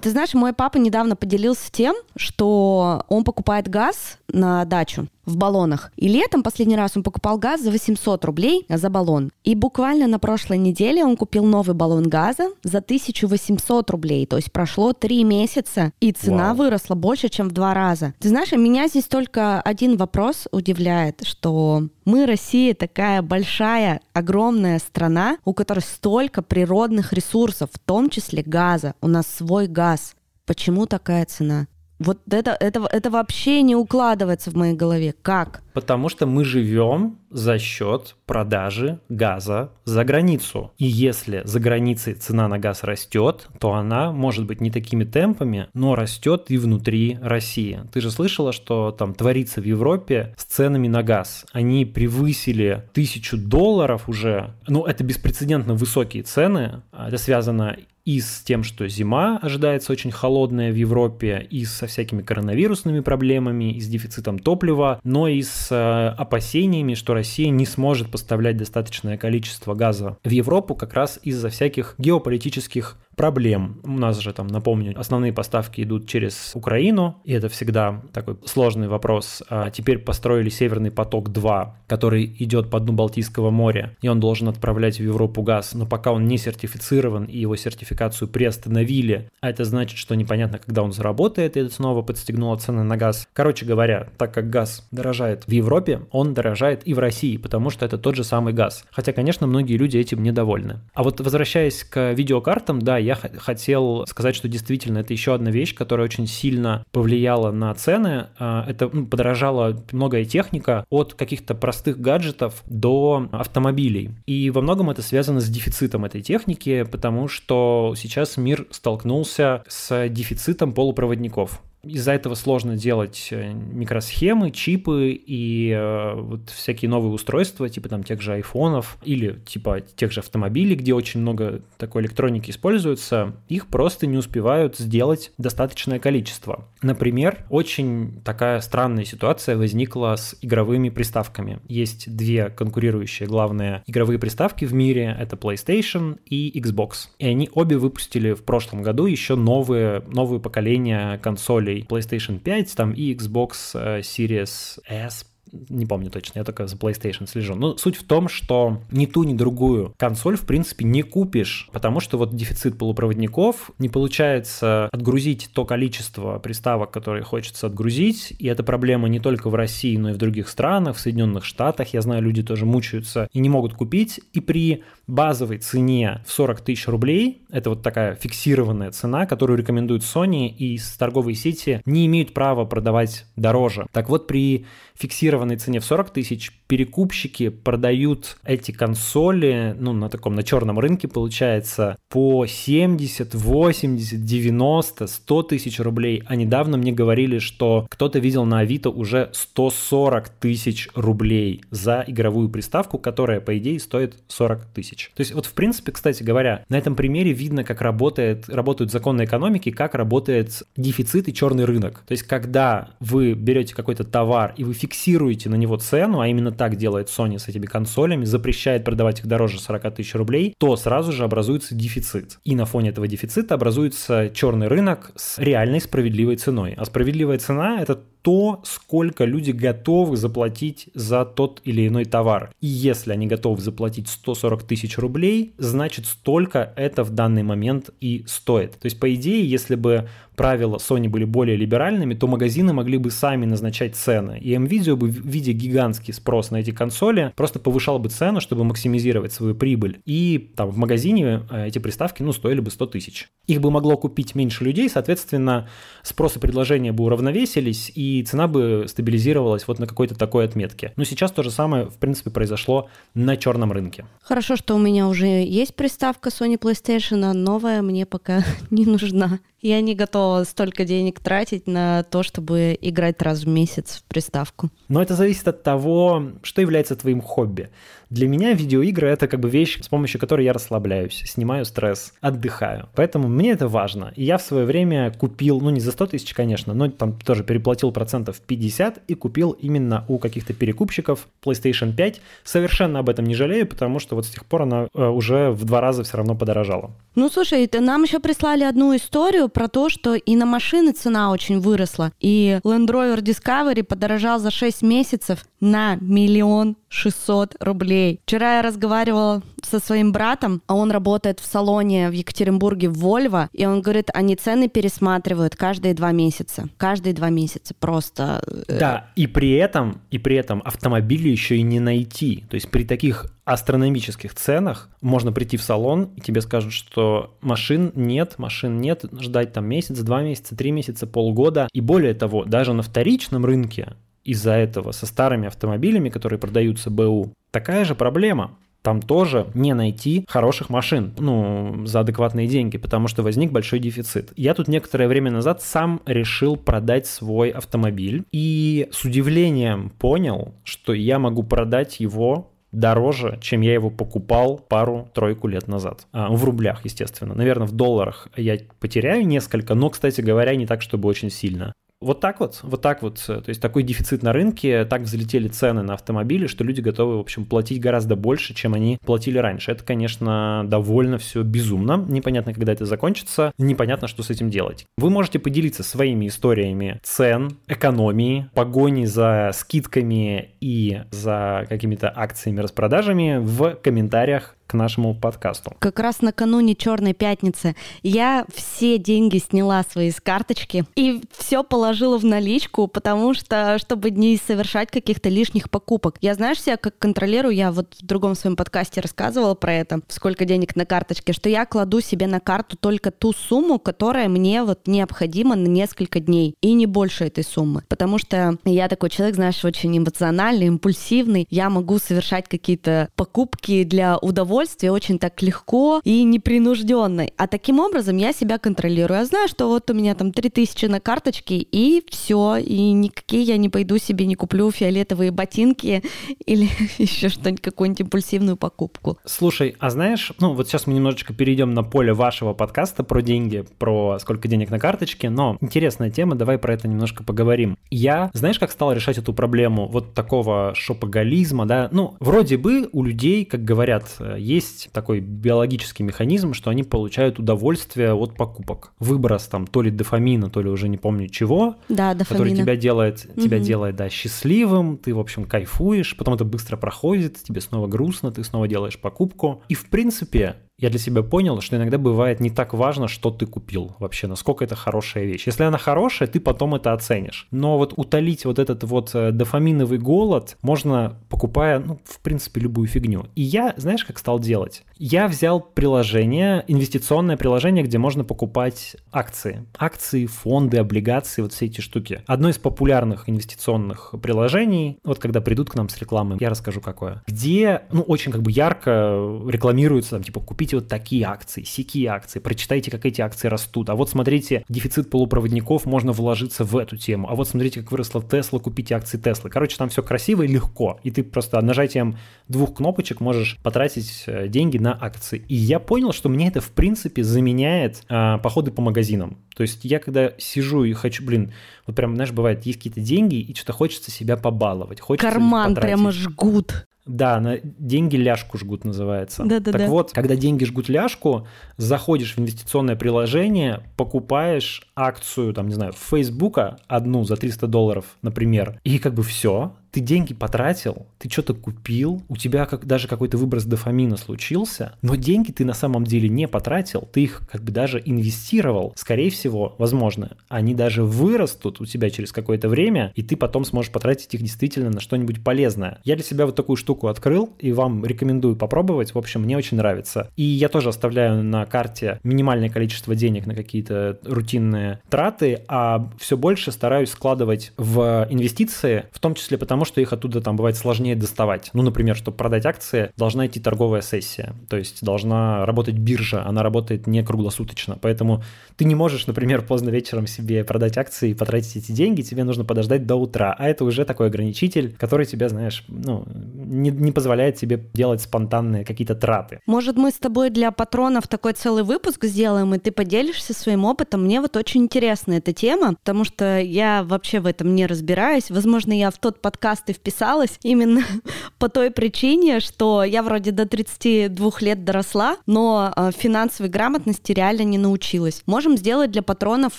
Ты знаешь, мой папа недавно поделился тем, что он покупает газ на дачу в баллонах. И летом последний раз он покупал газ за 800 рублей за баллон. И буквально на прошлой неделе он купил новый баллон газа за 1800 рублей. То есть прошло три месяца, и цена Вау. выросла больше, чем в два раза. Ты знаешь, меня здесь только один вопрос удивляет, что мы, Россия, такая большая, огромная страна, у которой столько природных ресурсов, в том числе газа. У нас свой газ. Почему такая цена? Вот это, это, это вообще не укладывается в моей голове. Как? Потому что мы живем за счет продажи газа за границу. И если за границей цена на газ растет, то она может быть не такими темпами, но растет и внутри России. Ты же слышала, что там творится в Европе с ценами на газ. Они превысили тысячу долларов уже. Ну, это беспрецедентно высокие цены. Это связано и с тем, что зима ожидается очень холодная в Европе, и со всякими коронавирусными проблемами, и с дефицитом топлива, но и с э, опасениями, что Россия не сможет поставлять достаточное количество газа в Европу как раз из-за всяких геополитических проблем. У нас же там, напомню, основные поставки идут через Украину, и это всегда такой сложный вопрос. А теперь построили Северный поток-2, который идет по дну Балтийского моря, и он должен отправлять в Европу газ, но пока он не сертифицирован, и его сертификацию приостановили, а это значит, что непонятно, когда он заработает, и это снова подстегнуло цены на газ. Короче говоря, так как газ дорожает в Европе, он дорожает и в России, потому что это тот же самый газ. Хотя, конечно, многие люди этим недовольны. А вот возвращаясь к видеокартам, да, я хотел сказать, что действительно это еще одна вещь, которая очень сильно повлияла на цены. А, это ну, подорожала многое техника от каких-то простых гаджетов до автомобилей. И во многом это связано с дефицитом этой техники, потому что сейчас мир столкнулся с дефицитом полупроводников. Из-за этого сложно делать э, микросхемы, чипы и э, вот всякие новые устройства, типа там тех же айфонов или типа тех же автомобилей, где очень много такой электроники используется, их просто не успевают сделать достаточное количество. Например, очень такая странная ситуация возникла с игровыми приставками. Есть две конкурирующие главные игровые приставки в мире, это PlayStation и Xbox. И они обе выпустили в прошлом году еще новые, новые поколения консолей PlayStation 5 там и Xbox э, Series S, не помню точно, я только за PlayStation слежу. Но суть в том, что ни ту, ни другую консоль, в принципе, не купишь, потому что вот дефицит полупроводников, не получается отгрузить то количество приставок, которые хочется отгрузить, и это проблема не только в России, но и в других странах, в Соединенных Штатах, я знаю, люди тоже мучаются и не могут купить, и при базовой цене в 40 тысяч рублей, это вот такая фиксированная цена, которую рекомендуют Sony, и торговые сети не имеют права продавать дороже. Так вот, при фиксированной цене в 40 тысяч перекупщики продают эти консоли, ну, на таком, на черном рынке, получается, по 70, 80, 90, 100 тысяч рублей. А недавно мне говорили, что кто-то видел на Авито уже 140 тысяч рублей за игровую приставку, которая, по идее, стоит 40 тысяч. То есть, вот, в принципе, кстати говоря, на этом примере видно, как работает, работают законы экономики, как работает дефицит и черный рынок. То есть, когда вы берете какой-то товар и вы фиксируете на него цену, а именно так делает Sony с этими консолями, запрещает продавать их дороже 40 тысяч рублей, то сразу же образуется дефицит. И на фоне этого дефицита образуется черный рынок с реальной справедливой ценой. А справедливая цена – это то, сколько люди готовы заплатить за тот или иной товар. И если они готовы заплатить 140 тысяч рублей, значит столько это в данный момент и стоит. То есть, по идее, если бы правила Sony были более либеральными, то магазины могли бы сами назначать цены. И MVideo бы, видя гигантский спрос на эти консоли, просто повышал бы цену, чтобы максимизировать свою прибыль. И там в магазине э, эти приставки, ну, стоили бы 100 тысяч. Их бы могло купить меньше людей, соответственно, спрос и предложение бы уравновесились, и цена бы стабилизировалась вот на какой-то такой отметке. Но сейчас то же самое, в принципе, произошло на черном рынке. Хорошо, что у меня уже есть приставка Sony PlayStation, а новая мне пока не нужна. Я не готова столько денег тратить на то, чтобы играть раз в месяц в приставку. Но это зависит от того, что является твоим хобби. Для меня видеоигры — это как бы вещь, с помощью которой я расслабляюсь, снимаю стресс, отдыхаю. Поэтому мне это важно. И я в свое время купил, ну не за 100 тысяч, конечно, но там тоже переплатил процентов 50 и купил именно у каких-то перекупщиков PlayStation 5. Совершенно об этом не жалею, потому что вот с тех пор она э, уже в два раза все равно подорожала. Ну слушай, нам еще прислали одну историю про то, что и на машины цена очень выросла. И Land Rover Discovery подорожал за 6 месяцев на миллион 600 рублей. Вчера я разговаривала со своим братом, а он работает в салоне в Екатеринбурге в Volvo, и он говорит, они цены пересматривают каждые два месяца. Каждые два месяца просто. Э, да, и при этом, и при этом автомобили еще и не найти. То есть при таких астрономических ценах можно прийти в салон, и тебе скажут, что машин нет, машин нет, ждать там месяц, два месяца, три месяца, полгода. И более того, даже на вторичном рынке из-за этого со старыми автомобилями, которые продаются БУ, такая же проблема. Там тоже не найти хороших машин, ну, за адекватные деньги, потому что возник большой дефицит. Я тут некоторое время назад сам решил продать свой автомобиль и с удивлением понял, что я могу продать его дороже, чем я его покупал пару-тройку лет назад. А, в рублях, естественно. Наверное, в долларах я потеряю несколько, но, кстати говоря, не так, чтобы очень сильно. Вот так вот, вот так вот. То есть такой дефицит на рынке, так взлетели цены на автомобили, что люди готовы, в общем, платить гораздо больше, чем они платили раньше. Это, конечно, довольно все безумно. Непонятно, когда это закончится, непонятно, что с этим делать. Вы можете поделиться своими историями цен, экономии, погони за скидками и за какими-то акциями, распродажами в комментариях к нашему подкасту. Как раз накануне Черной пятницы я все деньги сняла свои с карточки и все положила в наличку, потому что, чтобы не совершать каких-то лишних покупок. Я, знаешь, себя как контролирую, я вот в другом своем подкасте рассказывала про это, сколько денег на карточке, что я кладу себе на карту только ту сумму, которая мне вот необходима на несколько дней, и не больше этой суммы. Потому что я такой человек, знаешь, очень эмоциональный, импульсивный, я могу совершать какие-то покупки для удовольствия, удовольствие очень так легко и непринужденно. А таким образом я себя контролирую. Я знаю, что вот у меня там 3000 на карточке, и все, и никакие я не пойду себе не куплю фиолетовые ботинки или еще что-нибудь, какую-нибудь импульсивную покупку. Слушай, а знаешь, ну вот сейчас мы немножечко перейдем на поле вашего подкаста про деньги, про сколько денег на карточке, но интересная тема, давай про это немножко поговорим. Я, знаешь, как стал решать эту проблему вот такого шопоголизма, да, ну, вроде бы у людей, как говорят, есть такой биологический механизм, что они получают удовольствие от покупок. Выброс там то ли дофамина, то ли уже не помню чего, да, который тебя делает, угу. тебя делает, да, счастливым, ты, в общем, кайфуешь, потом это быстро проходит, тебе снова грустно, ты снова делаешь покупку. И, в принципе, я для себя понял, что иногда бывает не так важно, что ты купил вообще, насколько это хорошая вещь. Если она хорошая, ты потом это оценишь. Но вот утолить вот этот вот э, дофаминовый голод можно, покупая, ну, в принципе, любую фигню. И я, знаешь, как стал делать? Я взял приложение, инвестиционное приложение, где можно покупать акции. Акции, фонды, облигации, вот все эти штуки. Одно из популярных инвестиционных приложений, вот когда придут к нам с рекламой, я расскажу какое. Где, ну, очень как бы ярко рекламируется, там, типа, купить купите вот такие акции, сякие акции, прочитайте, как эти акции растут. А вот смотрите, дефицит полупроводников, можно вложиться в эту тему. А вот смотрите, как выросла Тесла, купите акции Теслы. Короче, там все красиво и легко. И ты просто нажатием двух кнопочек можешь потратить э, деньги на акции. И я понял, что мне это, в принципе, заменяет а, походы по магазинам. То есть я когда сижу и хочу, блин, вот прям, знаешь, бывает, есть какие-то деньги, и что-то хочется себя побаловать. Хочется Карман прямо жгут. Да, на деньги ляжку жгут называется. Да, да, так да. вот, когда деньги жгут ляжку, заходишь в инвестиционное приложение, покупаешь акцию, там, не знаю, Фейсбука одну за 300 долларов, например, и как бы все, ты деньги потратил, ты что-то купил, у тебя как, даже какой-то выброс дофамина случился, но деньги ты на самом деле не потратил, ты их как бы даже инвестировал. Скорее всего, возможно, они даже вырастут у тебя через какое-то время, и ты потом сможешь потратить их действительно на что-нибудь полезное. Я для себя вот такую штуку открыл, и вам рекомендую попробовать. В общем, мне очень нравится. И я тоже оставляю на карте минимальное количество денег на какие-то рутинные траты, а все больше стараюсь складывать в инвестиции, в том числе потому, что их оттуда там бывает сложнее доставать. Ну, например, чтобы продать акции, должна идти торговая сессия, то есть должна работать биржа, она работает не круглосуточно, поэтому ты не можешь, например, поздно вечером себе продать акции и потратить эти деньги, тебе нужно подождать до утра, а это уже такой ограничитель, который тебе, знаешь, ну, не, не позволяет тебе делать спонтанные какие-то траты. Может, мы с тобой для патронов такой целый выпуск сделаем, и ты поделишься своим опытом? Мне вот очень интересна эта тема, потому что я вообще в этом не разбираюсь. Возможно, я в тот подкаст подкасты вписалась именно по той причине, что я вроде до 32 лет доросла, но а, финансовой грамотности реально не научилась. Можем сделать для патронов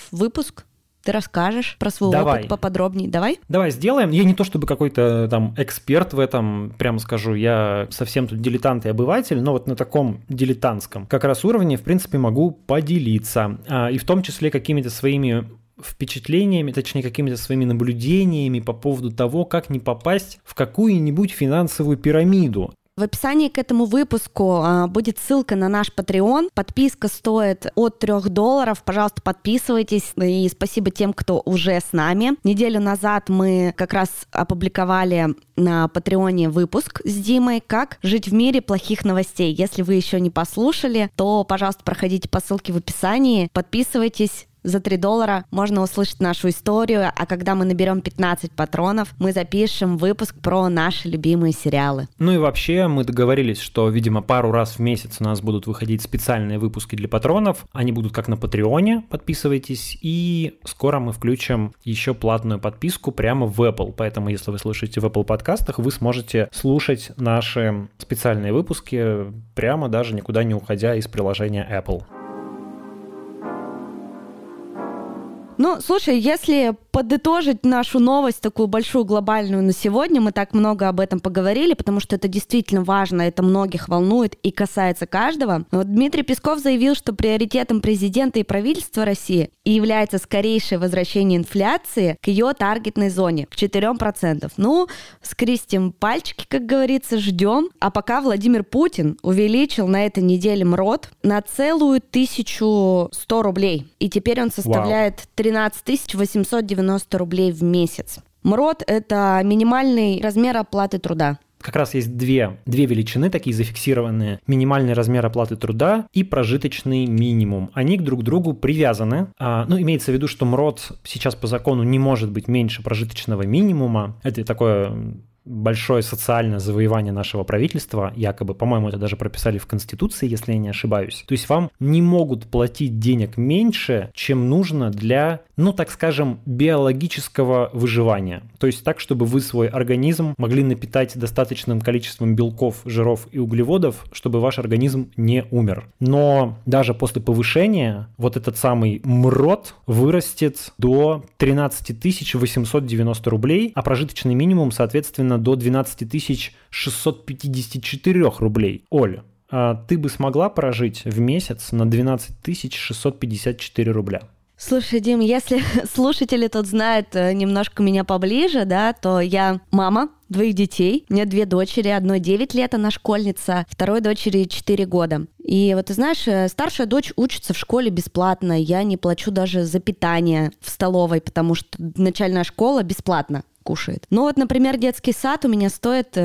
выпуск ты расскажешь про свой Давай. опыт поподробнее. Давай? Давай сделаем. Я не то чтобы какой-то там эксперт в этом, прямо скажу, я совсем тут дилетант и обыватель, но вот на таком дилетантском как раз уровне, в принципе, могу поделиться. А, и в том числе какими-то своими впечатлениями, точнее, какими-то своими наблюдениями по поводу того, как не попасть в какую-нибудь финансовую пирамиду. В описании к этому выпуску а, будет ссылка на наш Patreon. Подписка стоит от 3 долларов. Пожалуйста, подписывайтесь. И спасибо тем, кто уже с нами. Неделю назад мы как раз опубликовали на Патреоне выпуск с Димой «Как жить в мире плохих новостей». Если вы еще не послушали, то, пожалуйста, проходите по ссылке в описании, подписывайтесь, за 3 доллара можно услышать нашу историю, а когда мы наберем 15 патронов, мы запишем выпуск про наши любимые сериалы. Ну и вообще мы договорились, что, видимо, пару раз в месяц у нас будут выходить специальные выпуски для патронов. Они будут как на Патреоне, подписывайтесь, и скоро мы включим еще платную подписку прямо в Apple. Поэтому, если вы слушаете в Apple подкастах, вы сможете слушать наши специальные выпуски прямо даже никуда не уходя из приложения Apple. Ну, слушай, если подытожить нашу новость, такую большую глобальную на сегодня, мы так много об этом поговорили, потому что это действительно важно, это многих волнует и касается каждого. Вот Дмитрий Песков заявил, что приоритетом президента и правительства России является скорейшее возвращение инфляции к ее таргетной зоне, к 4%. Ну, скрестим пальчики, как говорится, ждем. А пока Владимир Путин увеличил на этой неделе МРОД на целую 1100 рублей. И теперь он составляет 13 890 рублей в месяц. МРОД – это минимальный размер оплаты труда. Как раз есть две, две величины, такие зафиксированные. Минимальный размер оплаты труда и прожиточный минимум. Они друг к другу привязаны. А, ну, имеется в виду, что МРОД сейчас по закону не может быть меньше прожиточного минимума. Это такое большое социальное завоевание нашего правительства, якобы, по-моему, это даже прописали в Конституции, если я не ошибаюсь. То есть вам не могут платить денег меньше, чем нужно для, ну, так скажем, биологического выживания. То есть так, чтобы вы свой организм могли напитать достаточным количеством белков, жиров и углеводов, чтобы ваш организм не умер. Но даже после повышения вот этот самый МРОД вырастет до 13 890 рублей, а прожиточный минимум, соответственно, до 12 654 рублей. Оля, а ты бы смогла прожить в месяц на 12 654 рубля? Слушай, Дим, если слушатели тут знают э, немножко меня поближе, да, то я мама двоих детей. У меня две дочери. Одной 9 лет, она школьница, второй дочери 4 года. И вот ты знаешь, э, старшая дочь учится в школе бесплатно. Я не плачу даже за питание в столовой, потому что начальная школа бесплатно кушает. Ну вот, например, детский сад у меня стоит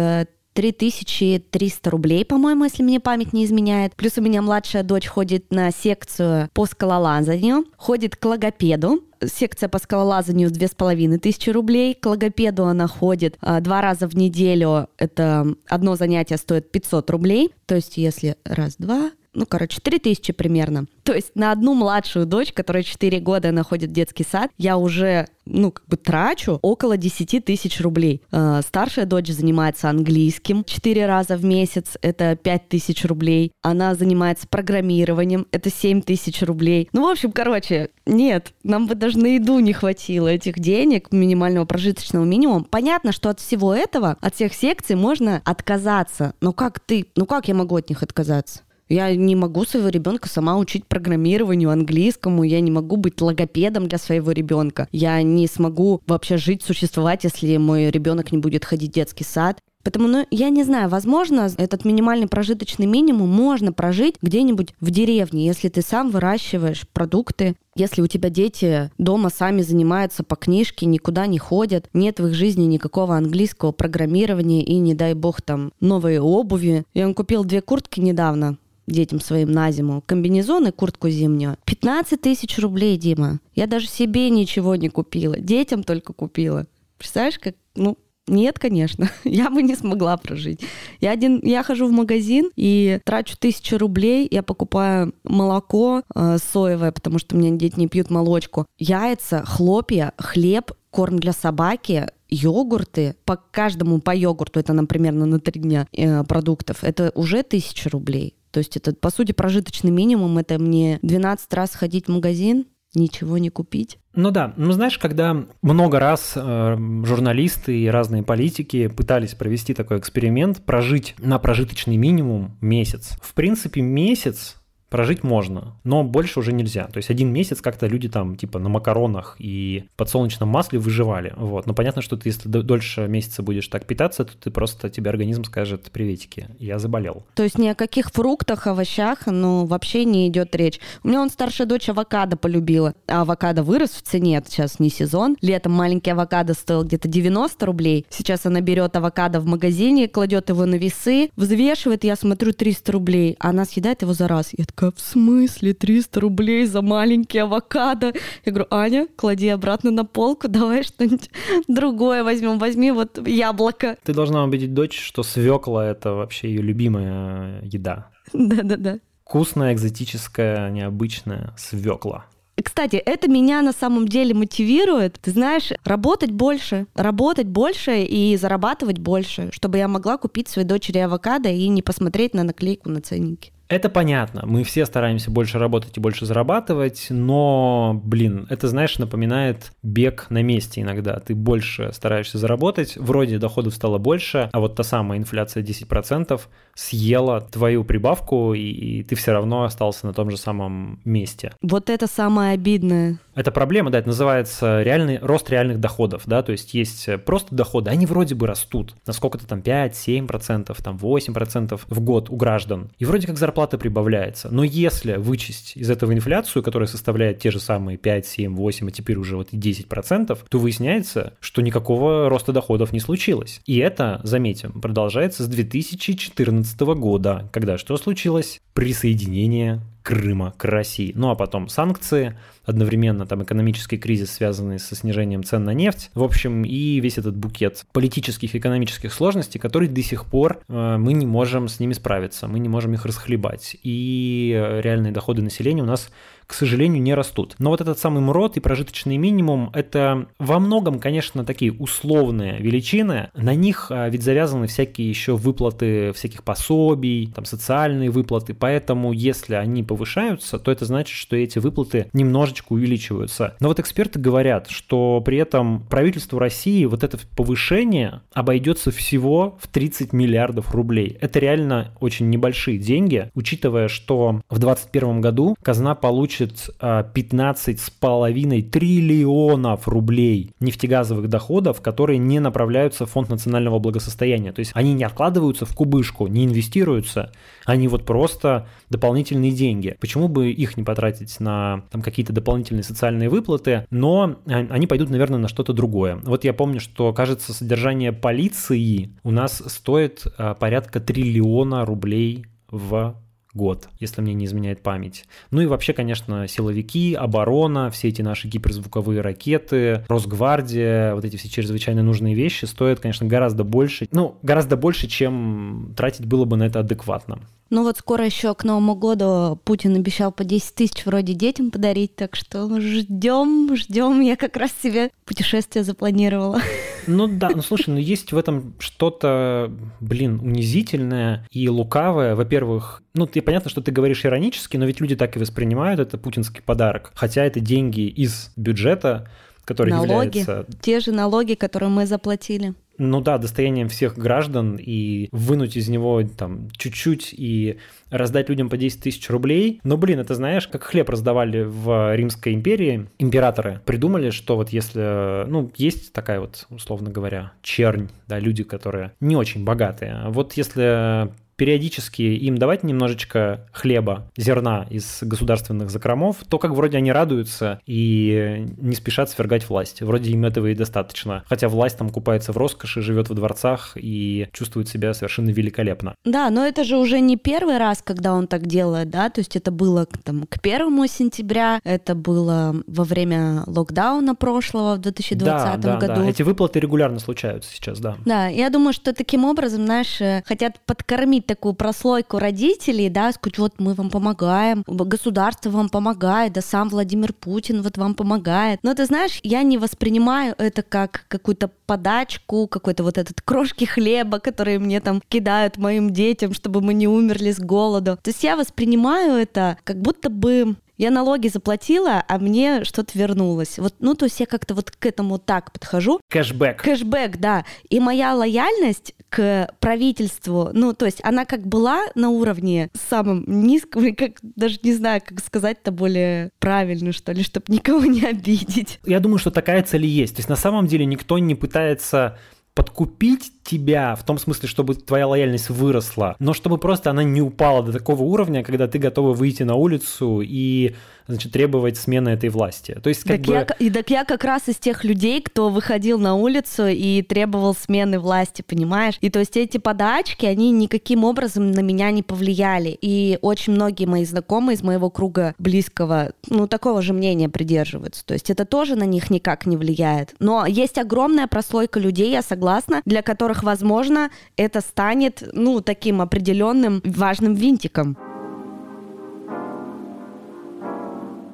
3300 э, рублей, по-моему, если мне память не изменяет. Плюс у меня младшая дочь ходит на секцию по скалолазанию, ходит к логопеду. Секция по скалолазанию две с половиной тысячи рублей. К логопеду она ходит а, два раза в неделю. Это одно занятие стоит 500 рублей. То есть если раз-два, ну, короче, 3 тысячи примерно. То есть на одну младшую дочь, которая 4 года находит детский сад, я уже, ну, как бы трачу около 10 тысяч рублей. Э, старшая дочь занимается английским 4 раза в месяц, это 5 тысяч рублей. Она занимается программированием, это 7 тысяч рублей. Ну, в общем, короче, нет, нам бы даже на еду не хватило этих денег, минимального прожиточного минимума. Понятно, что от всего этого, от всех секций можно отказаться. Но как ты, ну как я могу от них отказаться? Я не могу своего ребенка сама учить программированию, английскому, я не могу быть логопедом для своего ребенка. Я не смогу вообще жить, существовать, если мой ребенок не будет ходить в детский сад. Поэтому, ну, я не знаю, возможно, этот минимальный прожиточный минимум можно прожить где-нибудь в деревне, если ты сам выращиваешь продукты, если у тебя дети дома сами занимаются по книжке, никуда не ходят, нет в их жизни никакого английского программирования и, не дай бог, там, новые обуви. Я им купил две куртки недавно, детям своим на зиму. Комбинезон и куртку зимнюю. 15 тысяч рублей, Дима. Я даже себе ничего не купила. Детям только купила. Представляешь, как, ну, нет, конечно, я бы не смогла прожить. Я, один, я хожу в магазин и трачу тысячу рублей, я покупаю молоко э, соевое, потому что меня дети не пьют молочку, яйца, хлопья, хлеб, корм для собаки, йогурты, по каждому по йогурту, это нам на три дня э, продуктов, это уже тысяча рублей. То есть это, по сути, прожиточный минимум. Это мне 12 раз ходить в магазин. ничего не купить. Ну да, ну знаешь, когда много раз э, журналисты и разные политики пытались провести такой эксперимент, прожить на прожиточный минимум месяц. В принципе, месяц прожить можно, но больше уже нельзя. То есть один месяц как-то люди там типа на макаронах и подсолнечном масле выживали. Вот. Но понятно, что ты если дольше месяца будешь так питаться, то ты просто тебе организм скажет приветики, я заболел. То есть ни о каких фруктах, овощах, ну вообще не идет речь. У меня он старшая дочь авокадо полюбила, а авокадо вырос в цене, сейчас не сезон. Летом маленький авокадо стоил где-то 90 рублей. Сейчас она берет авокадо в магазине, кладет его на весы, взвешивает, я смотрю 300 рублей, она съедает его за раз. Я такая, такая, в смысле 300 рублей за маленький авокадо? Я говорю, Аня, клади обратно на полку, давай что-нибудь другое возьмем. Возьми вот яблоко. Ты должна убедить дочь, что свекла – это вообще ее любимая еда. Да-да-да. Вкусная, экзотическая, необычная свекла. Кстати, это меня на самом деле мотивирует, ты знаешь, работать больше, работать больше и зарабатывать больше, чтобы я могла купить своей дочери авокадо и не посмотреть на наклейку на ценнике. Это понятно. Мы все стараемся больше работать и больше зарабатывать, но, блин, это, знаешь, напоминает бег на месте иногда. Ты больше стараешься заработать, вроде доходов стало больше, а вот та самая инфляция 10% съела твою прибавку, и, и ты все равно остался на том же самом месте. Вот это самое обидное. Это проблема, да, это называется реальный рост реальных доходов, да, то есть есть просто доходы, они вроде бы растут на сколько-то там 5-7%, там 8% в год у граждан, и вроде как зарплата прибавляется, но если вычесть из этого инфляцию, которая составляет те же самые 5, 7, 8, а теперь уже вот и 10%, то выясняется, что никакого роста доходов не случилось. И это, заметим, продолжается с 2014 года, когда что случилось? Присоединение Крыма к России. Ну а потом санкции, одновременно там экономический кризис, связанный со снижением цен на нефть. В общем, и весь этот букет политических и экономических сложностей, который до сих пор э, мы не можем с ними справиться, мы не можем их расхлебать. И э, реальные доходы населения у нас к сожалению, не растут. Но вот этот самый МРОД и прожиточный минимум – это во многом, конечно, такие условные величины. На них а, ведь завязаны всякие еще выплаты всяких пособий, там социальные выплаты. Поэтому, если они повышаются, то это значит, что эти выплаты немножечко увеличиваются. Но вот эксперты говорят, что при этом правительству России вот это повышение обойдется всего в 30 миллиардов рублей. Это реально очень небольшие деньги, учитывая, что в 2021 году казна получит получит 15,5 а, триллионов рублей нефтегазовых доходов, которые не направляются в фонд национального благосостояния. То есть они не откладываются в кубышку, не инвестируются, они вот просто дополнительные деньги. Почему бы их не потратить на там, какие-то дополнительные социальные выплаты, но а, они пойдут, наверное, на что-то другое. Вот я помню, что, кажется, содержание полиции у нас стоит а, порядка триллиона рублей в год, если мне не изменяет память. Ну и вообще, конечно, силовики, оборона, все эти наши гиперзвуковые ракеты, Росгвардия, вот эти все чрезвычайно нужные вещи стоят, конечно, гораздо больше, ну, гораздо больше, чем тратить было бы на это адекватно. Ну вот скоро еще к Новому году Путин обещал по 10 тысяч вроде детям подарить, так что ждем, ждем. Я как раз себе путешествие запланировала. Ну да, ну слушай, ну есть в этом что-то, блин, унизительное и лукавое. Во-первых, ну ты понятно, что ты говоришь иронически, но ведь люди так и воспринимают это путинский подарок. Хотя это деньги из бюджета, который налоги, является... Те же налоги, которые мы заплатили ну да, достоянием всех граждан и вынуть из него там чуть-чуть и раздать людям по 10 тысяч рублей. Но, блин, это знаешь, как хлеб раздавали в Римской империи, императоры придумали, что вот если, ну, есть такая вот, условно говоря, чернь, да, люди, которые не очень богатые. Вот если периодически им давать немножечко хлеба, зерна из государственных закромов, то как вроде они радуются и не спешат свергать власть. Вроде им этого и достаточно. Хотя власть там купается в роскоши, живет в дворцах и чувствует себя совершенно великолепно. Да, но это же уже не первый раз, когда он так делает, да, то есть это было там, к первому сентября, это было во время локдауна прошлого в 2020 да, да, году. Да, эти выплаты регулярно случаются сейчас, да. Да, я думаю, что таким образом, знаешь, э, хотят подкормить такую прослойку родителей, да, сказать, вот мы вам помогаем, государство вам помогает, да сам Владимир Путин вот вам помогает. Но ты знаешь, я не воспринимаю это как какую-то подачку, какой-то вот этот крошки хлеба, которые мне там кидают моим детям, чтобы мы не умерли с голоду. То есть я воспринимаю это как будто бы я налоги заплатила, а мне что-то вернулось. Вот, ну, то есть я как-то вот к этому так подхожу. Кэшбэк. Кэшбэк, да. И моя лояльность к правительству, ну, то есть она как была на уровне самым низком, как даже не знаю, как сказать-то более правильно, что ли, чтобы никого не обидеть. Я думаю, что такая цель и есть. То есть на самом деле никто не пытается подкупить тебя в том смысле, чтобы твоя лояльность выросла, но чтобы просто она не упала до такого уровня, когда ты готова выйти на улицу и значит, требовать смены этой власти. То есть, как так бы... я, и так я как раз из тех людей, кто выходил на улицу и требовал смены власти, понимаешь? И то есть эти подачки, они никаким образом на меня не повлияли. И очень многие мои знакомые из моего круга близкого, ну, такого же мнения придерживаются. То есть это тоже на них никак не влияет. Но есть огромная прослойка людей, я согласна, для которых, возможно, это станет, ну, таким определенным важным винтиком.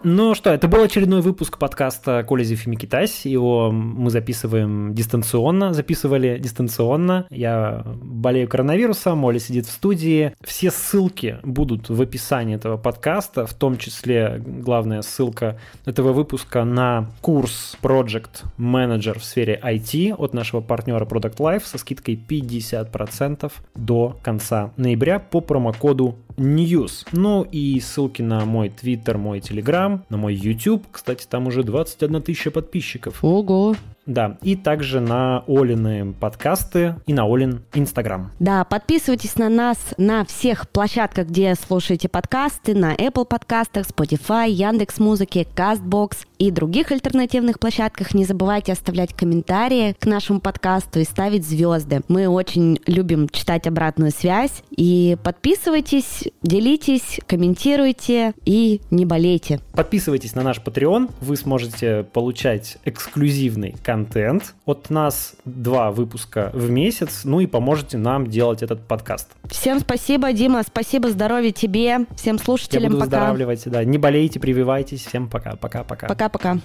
Ну что, это был очередной выпуск подкаста «Колезев и Микитась». Его мы записываем дистанционно, записывали дистанционно. Я болею коронавирусом, Оля сидит в студии. Все ссылки будут в описании этого подкаста, в том числе главная ссылка этого выпуска на курс Project Manager в сфере IT от нашего партнера Product Life со скидкой 50% до конца ноября по промокоду News. Ну и ссылки на мой Twitter, мой Telegram, на мой YouTube. Кстати, там уже 21 тысяча подписчиков. Ого! Да, и также на Олины подкасты и на Олин Инстаграм. Да, подписывайтесь на нас на всех площадках, где слушаете подкасты, на Apple подкастах, Spotify, Яндекс Музыке, Castbox и других альтернативных площадках. Не забывайте оставлять комментарии к нашему подкасту и ставить звезды. Мы очень любим читать обратную связь. И подписывайтесь, делитесь, комментируйте и не болейте. Подписывайтесь на наш Patreon, вы сможете получать эксклюзивный контент контент. От нас два выпуска в месяц, ну и поможете нам делать этот подкаст. Всем спасибо, Дима, спасибо, здоровья тебе, всем слушателям, Я буду пока. выздоравливать, да, не болейте, прививайтесь, всем пока, пока-пока. Пока-пока.